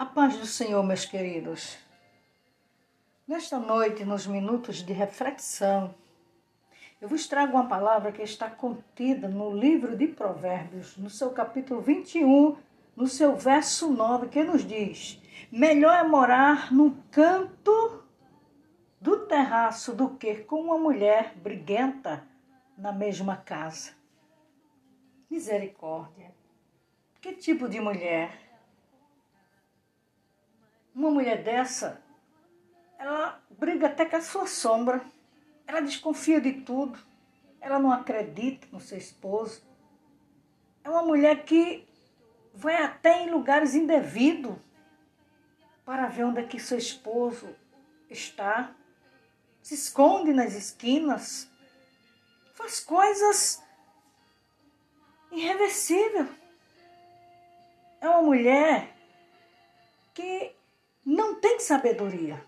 A paz do Senhor, meus queridos. Nesta noite, nos minutos de reflexão, eu vos trago uma palavra que está contida no livro de Provérbios, no seu capítulo 21, no seu verso 9, que nos diz: Melhor é morar no canto do terraço do que com uma mulher briguenta na mesma casa. Misericórdia. Que tipo de mulher? Uma mulher dessa, ela briga até com a sua sombra. Ela desconfia de tudo. Ela não acredita no seu esposo. É uma mulher que vai até em lugares indevidos para ver onde é que seu esposo está. Se esconde nas esquinas. Faz coisas irreversíveis. É uma mulher que não tem sabedoria.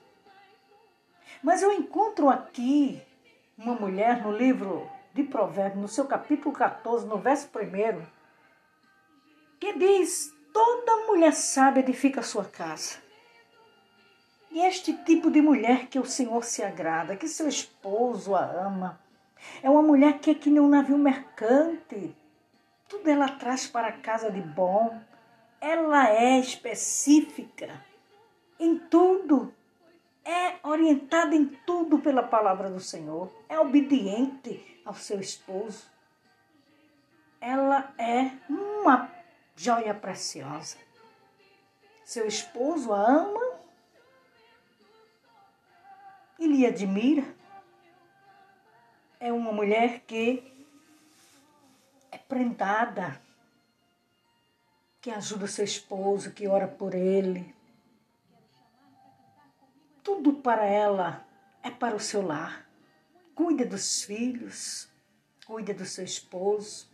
Mas eu encontro aqui uma mulher no livro de Provérbios, no seu capítulo 14, no verso 1, que diz: Toda mulher sábia edifica a sua casa. E este tipo de mulher que o Senhor se agrada, que seu esposo a ama. É uma mulher que é que nem um navio mercante. Tudo ela traz para casa de bom. Ela é específica em tudo. É orientada em tudo pela palavra do Senhor. É obediente ao seu esposo. Ela é uma joia preciosa. Seu esposo a ama e lhe admira. É uma mulher que é prendada, que ajuda seu esposo, que ora por ele, tudo para ela é para o seu lar. Cuida dos filhos, cuida do seu esposo.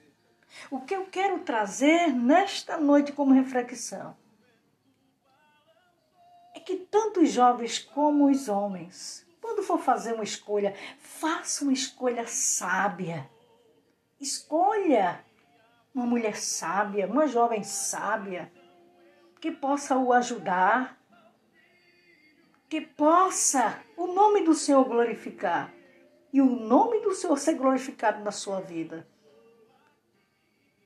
O que eu quero trazer nesta noite como reflexão é que tanto os jovens como os homens, quando for fazer uma escolha, faça uma escolha sábia. Escolha uma mulher sábia, uma jovem sábia, que possa o ajudar, que possa o nome do Senhor glorificar e o nome do Senhor ser glorificado na sua vida.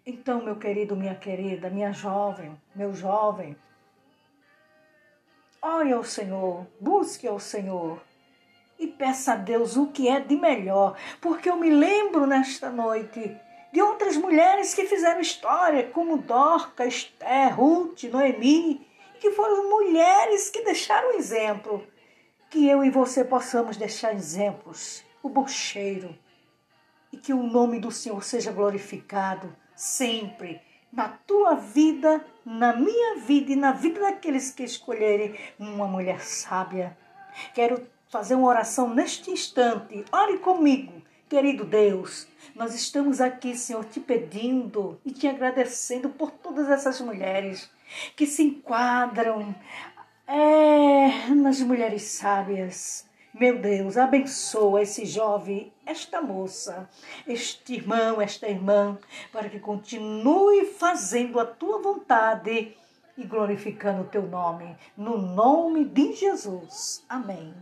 Então, meu querido, minha querida, minha jovem, meu jovem, ore ao Senhor, busque ao Senhor e peça a Deus o que é de melhor, porque eu me lembro nesta noite de outras mulheres que fizeram história, como Dorca, Esther, Ruth, Noemi, que foram mulheres que deixaram exemplo. Que eu e você possamos deixar exemplos, o bocheiro, e que o nome do Senhor seja glorificado sempre na tua vida, na minha vida e na vida daqueles que escolherem uma mulher sábia. Quero fazer uma oração neste instante. Ore comigo, querido Deus. Nós estamos aqui, Senhor, te pedindo e te agradecendo por todas essas mulheres que se enquadram é, nas mulheres sábias. Meu Deus, abençoa esse jovem, esta moça, este irmão, esta irmã, para que continue fazendo a tua vontade e glorificando o teu nome, no nome de Jesus. Amém.